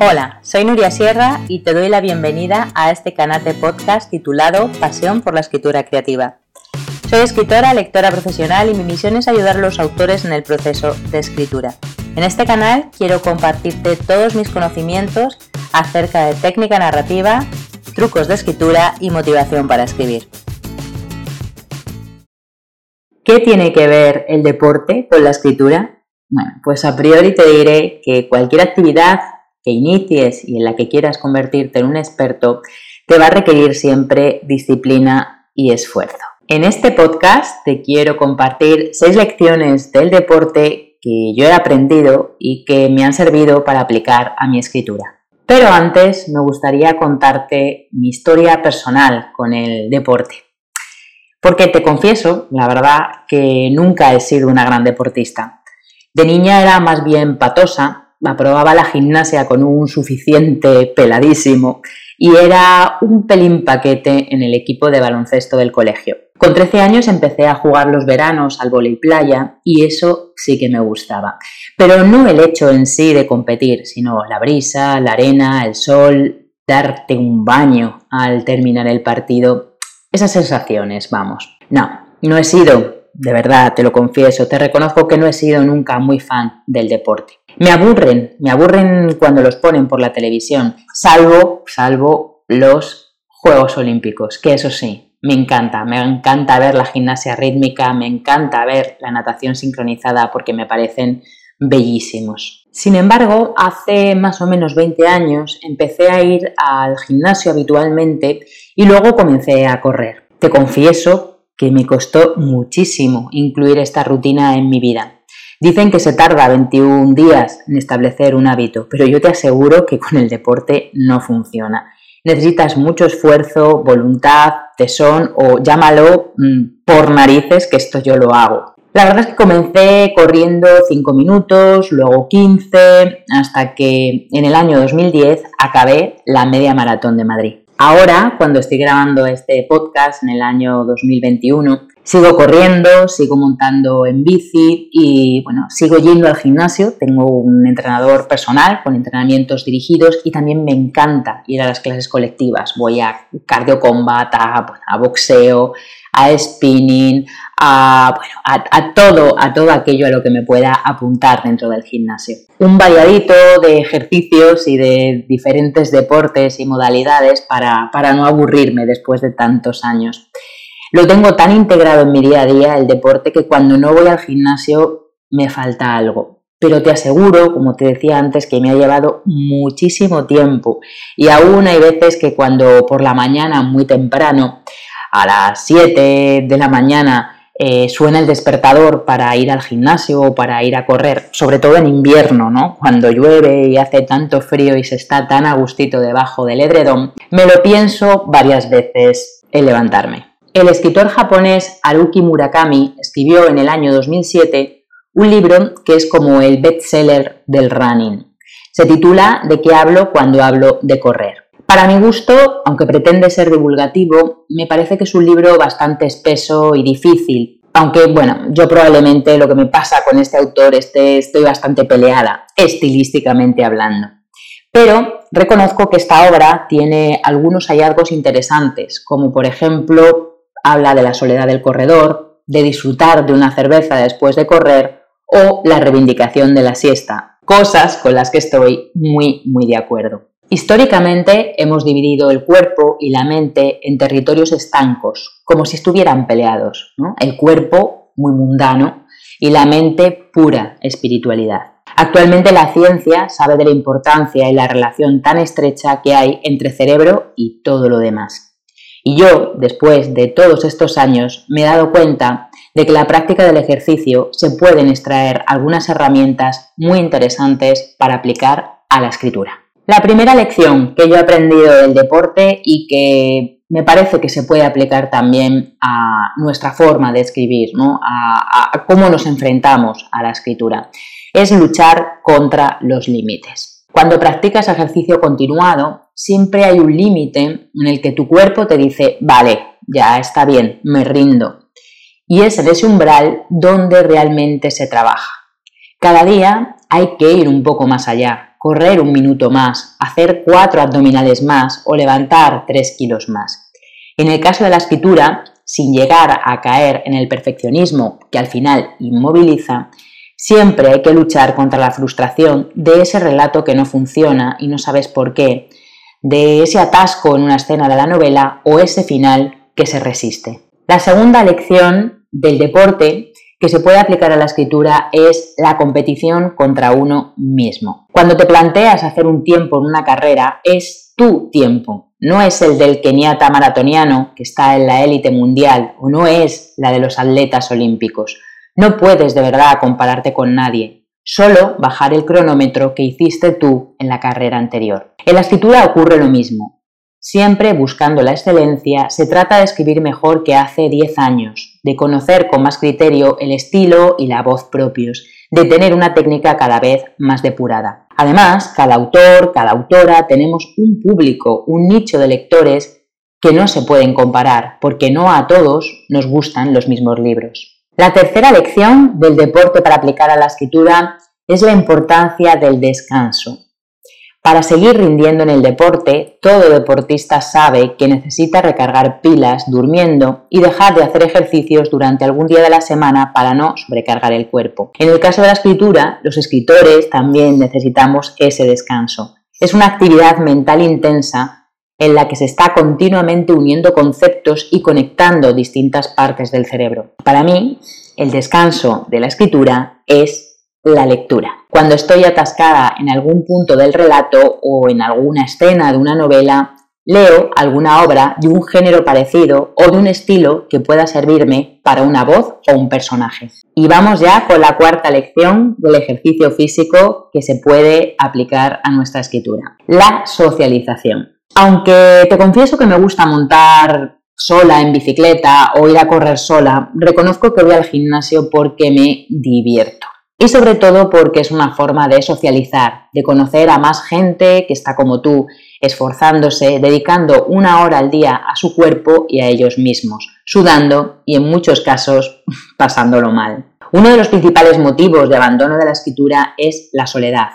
Hola, soy Nuria Sierra y te doy la bienvenida a este canal de podcast titulado Pasión por la Escritura Creativa. Soy escritora, lectora profesional y mi misión es ayudar a los autores en el proceso de escritura. En este canal quiero compartirte todos mis conocimientos acerca de técnica narrativa, trucos de escritura y motivación para escribir. ¿Qué tiene que ver el deporte con la escritura? Bueno, pues a priori te diré que cualquier actividad que inicies y en la que quieras convertirte en un experto, te va a requerir siempre disciplina y esfuerzo. En este podcast te quiero compartir seis lecciones del deporte que yo he aprendido y que me han servido para aplicar a mi escritura. Pero antes me gustaría contarte mi historia personal con el deporte. Porque te confieso, la verdad, que nunca he sido una gran deportista. De niña era más bien patosa aprobaba la gimnasia con un suficiente peladísimo y era un pelín paquete en el equipo de baloncesto del colegio. Con 13 años empecé a jugar los veranos al volei playa y eso sí que me gustaba. Pero no el hecho en sí de competir, sino la brisa, la arena, el sol, darte un baño al terminar el partido. Esas sensaciones, vamos. No, no he sido, de verdad, te lo confieso, te reconozco que no he sido nunca muy fan del deporte. Me aburren, me aburren cuando los ponen por la televisión, salvo, salvo los Juegos Olímpicos, que eso sí, me encanta, me encanta ver la gimnasia rítmica, me encanta ver la natación sincronizada porque me parecen bellísimos. Sin embargo, hace más o menos 20 años empecé a ir al gimnasio habitualmente y luego comencé a correr. Te confieso que me costó muchísimo incluir esta rutina en mi vida. Dicen que se tarda 21 días en establecer un hábito, pero yo te aseguro que con el deporte no funciona. Necesitas mucho esfuerzo, voluntad, tesón o llámalo mm, por narices, que esto yo lo hago. La verdad es que comencé corriendo 5 minutos, luego 15, hasta que en el año 2010 acabé la media maratón de Madrid. Ahora, cuando estoy grabando este podcast en el año 2021, sigo corriendo, sigo montando en bici y bueno, sigo yendo al gimnasio. Tengo un entrenador personal con entrenamientos dirigidos y también me encanta ir a las clases colectivas. Voy a cardio combat, a boxeo, a spinning, a, bueno, a, todo, a todo aquello a lo que me pueda apuntar dentro del gimnasio. Un variadito de ejercicios y de diferentes deportes y modalidades para, para no aburrirme después de tantos años. Lo tengo tan integrado en mi día a día, el deporte, que cuando no voy al gimnasio me falta algo. Pero te aseguro, como te decía antes, que me ha llevado muchísimo tiempo. Y aún hay veces que cuando por la mañana, muy temprano, a las 7 de la mañana eh, suena el despertador para ir al gimnasio o para ir a correr, sobre todo en invierno, ¿no? Cuando llueve y hace tanto frío y se está tan a gustito debajo del edredón, me lo pienso varias veces en levantarme. El escritor japonés Haruki Murakami escribió en el año 2007 un libro que es como el bestseller del running. Se titula ¿De qué hablo cuando hablo de correr? Para mi gusto, aunque pretende ser divulgativo, me parece que es un libro bastante espeso y difícil. Aunque, bueno, yo probablemente lo que me pasa con este autor este, estoy bastante peleada, estilísticamente hablando. Pero reconozco que esta obra tiene algunos hallazgos interesantes, como por ejemplo habla de la soledad del corredor, de disfrutar de una cerveza después de correr o la reivindicación de la siesta, cosas con las que estoy muy, muy de acuerdo. Históricamente hemos dividido el cuerpo y la mente en territorios estancos, como si estuvieran peleados. El cuerpo, muy mundano, y la mente, pura espiritualidad. Actualmente la ciencia sabe de la importancia y la relación tan estrecha que hay entre cerebro y todo lo demás. Y yo, después de todos estos años, me he dado cuenta de que la práctica del ejercicio se pueden extraer algunas herramientas muy interesantes para aplicar a la escritura. La primera lección que yo he aprendido del deporte y que me parece que se puede aplicar también a nuestra forma de escribir, a, cómo nos enfrentamos a la escritura, es luchar contra los límites. Cuando practicas ejercicio continuado, siempre hay un límite en el que tu cuerpo te dice, vale, ya está bien, me rindo. Y es en ese umbral donde realmente se trabaja. Cada día hay que ir un poco más allá, correr un minuto más, hacer cuatro abdominales más o levantar tres kilos más. En el caso de la escritura, sin llegar a caer en el perfeccionismo que al final inmoviliza, siempre hay que luchar contra la frustración de ese relato que no funciona y no sabes por qué, de ese atasco en una escena de la novela o ese final que se resiste. La segunda lección del deporte que se puede aplicar a la escritura es la competición contra uno mismo. Cuando te planteas hacer un tiempo en una carrera, es tu tiempo, no es el del keniata maratoniano que está en la élite mundial o no es la de los atletas olímpicos. No puedes de verdad compararte con nadie, solo bajar el cronómetro que hiciste tú en la carrera anterior. En la escritura ocurre lo mismo. Siempre buscando la excelencia, se trata de escribir mejor que hace 10 años, de conocer con más criterio el estilo y la voz propios, de tener una técnica cada vez más depurada. Además, cada autor, cada autora tenemos un público, un nicho de lectores que no se pueden comparar, porque no a todos nos gustan los mismos libros. La tercera lección del deporte para aplicar a la escritura es la importancia del descanso. Para seguir rindiendo en el deporte, todo deportista sabe que necesita recargar pilas durmiendo y dejar de hacer ejercicios durante algún día de la semana para no sobrecargar el cuerpo. En el caso de la escritura, los escritores también necesitamos ese descanso. Es una actividad mental intensa en la que se está continuamente uniendo conceptos y conectando distintas partes del cerebro. Para mí, el descanso de la escritura es la lectura. Cuando estoy atascada en algún punto del relato o en alguna escena de una novela, leo alguna obra de un género parecido o de un estilo que pueda servirme para una voz o un personaje. Y vamos ya con la cuarta lección del ejercicio físico que se puede aplicar a nuestra escritura, la socialización. Aunque te confieso que me gusta montar sola en bicicleta o ir a correr sola, reconozco que voy al gimnasio porque me divierto y sobre todo porque es una forma de socializar, de conocer a más gente que está como tú, esforzándose, dedicando una hora al día a su cuerpo y a ellos mismos, sudando y en muchos casos pasándolo mal. Uno de los principales motivos de abandono de la escritura es la soledad.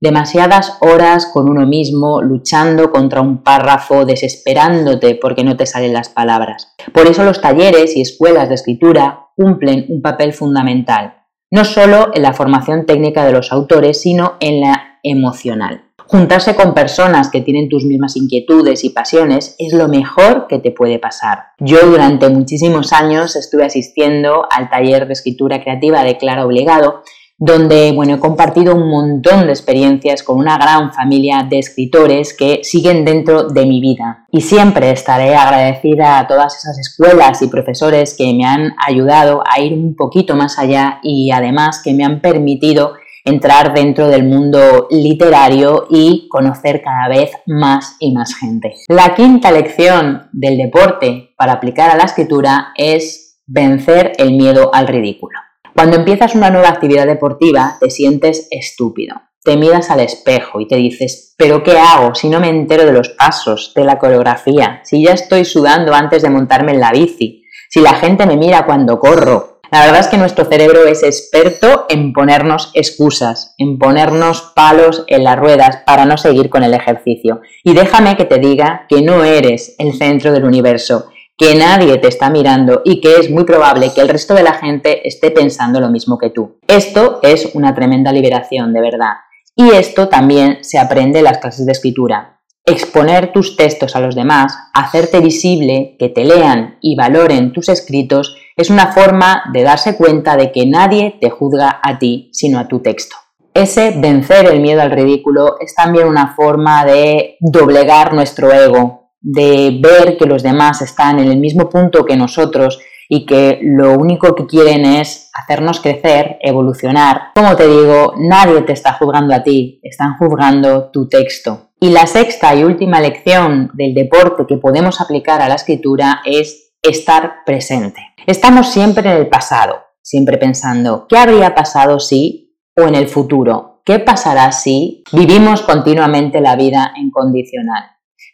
Demasiadas horas con uno mismo, luchando contra un párrafo, desesperándote porque no te salen las palabras. Por eso los talleres y escuelas de escritura cumplen un papel fundamental no solo en la formación técnica de los autores, sino en la emocional. Juntarse con personas que tienen tus mismas inquietudes y pasiones es lo mejor que te puede pasar. Yo durante muchísimos años estuve asistiendo al taller de escritura creativa de Clara Obligado donde bueno, he compartido un montón de experiencias con una gran familia de escritores que siguen dentro de mi vida. Y siempre estaré agradecida a todas esas escuelas y profesores que me han ayudado a ir un poquito más allá y además que me han permitido entrar dentro del mundo literario y conocer cada vez más y más gente. La quinta lección del deporte para aplicar a la escritura es vencer el miedo al ridículo. Cuando empiezas una nueva actividad deportiva, te sientes estúpido. Te miras al espejo y te dices, ¿pero qué hago si no me entero de los pasos, de la coreografía? Si ya estoy sudando antes de montarme en la bici, si la gente me mira cuando corro. La verdad es que nuestro cerebro es experto en ponernos excusas, en ponernos palos en las ruedas para no seguir con el ejercicio. Y déjame que te diga que no eres el centro del universo que nadie te está mirando y que es muy probable que el resto de la gente esté pensando lo mismo que tú. Esto es una tremenda liberación, de verdad. Y esto también se aprende en las clases de escritura. Exponer tus textos a los demás, hacerte visible, que te lean y valoren tus escritos, es una forma de darse cuenta de que nadie te juzga a ti, sino a tu texto. Ese vencer el miedo al ridículo es también una forma de doblegar nuestro ego, de ver que los demás están en el mismo punto que nosotros y que lo único que quieren es hacernos crecer, evolucionar. Como te digo, nadie te está juzgando a ti, están juzgando tu texto. Y la sexta y última lección del deporte que podemos aplicar a la escritura es estar presente. Estamos siempre en el pasado, siempre pensando, ¿qué habría pasado si? o en el futuro, ¿qué pasará si? Vivimos continuamente la vida en condicional.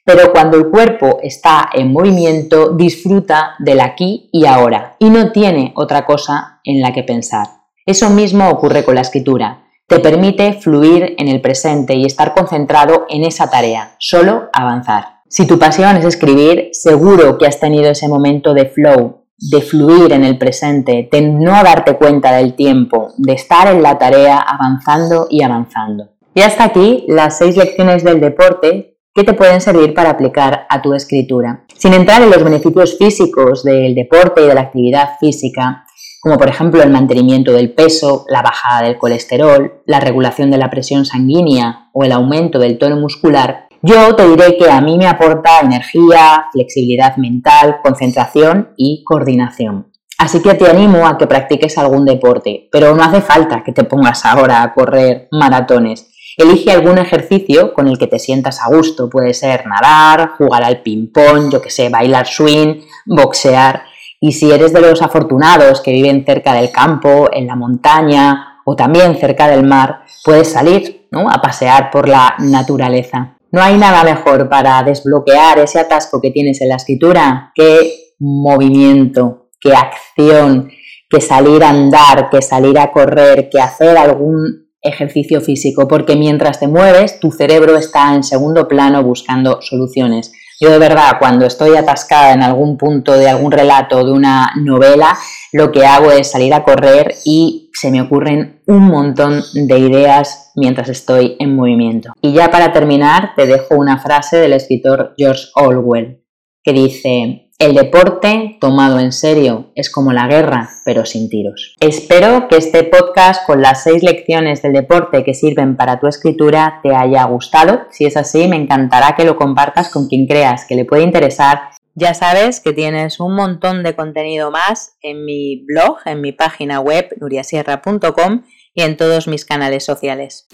Pero cuando el cuerpo está en movimiento, disfruta del aquí y ahora y no tiene otra cosa en la que pensar. Eso mismo ocurre con la escritura. te permite fluir en el presente y estar concentrado en esa tarea, solo avanzar. Si tu pasión es escribir, seguro que has tenido ese momento de flow, de fluir en el presente, de no darte cuenta del tiempo, de estar en la tarea avanzando y avanzando. Y hasta aquí las seis lecciones del deporte que te pueden servir para aplicar a tu escritura. Sin entrar en los beneficios físicos del deporte y de la actividad física, como por ejemplo el mantenimiento del peso, la bajada del colesterol, la regulación de la presión sanguínea o el aumento del tono muscular, yo te diré que a mí me aporta energía, flexibilidad mental, concentración y coordinación. Así que te animo a que practiques algún deporte, pero no hace falta que te pongas ahora a correr maratones. Elige algún ejercicio con el que te sientas a gusto. Puede ser nadar, jugar al ping-pong, yo que sé, bailar swing, boxear. Y si eres de los afortunados que viven cerca del campo, en la montaña o también cerca del mar, puedes salir a pasear por la naturaleza. No hay nada mejor para desbloquear ese atasco que tienes en la escritura que movimiento, que acción, que salir a andar, que salir a correr, que hacer algún ejercicio físico, porque mientras te mueves, tu cerebro está en segundo plano buscando soluciones. Yo de verdad, cuando estoy atascada en algún punto de algún relato de una novela, lo que hago es salir a correr y se me ocurren un montón de ideas mientras estoy en movimiento. Y ya para terminar, te dejo una frase del escritor George Orwell, que dice, el deporte, tomado en serio, es como la guerra, pero sin tiros. Espero que este podcast con las seis lecciones del deporte que sirven para tu escritura te haya gustado. Si es así, me encantará que lo compartas con quien creas que le puede interesar. Ya sabes que tienes un montón de contenido más en mi blog, en mi página web nuriasierra.com y en todos mis canales sociales.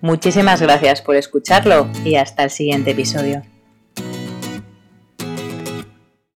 Muchísimas gracias por escucharlo y hasta el siguiente episodio.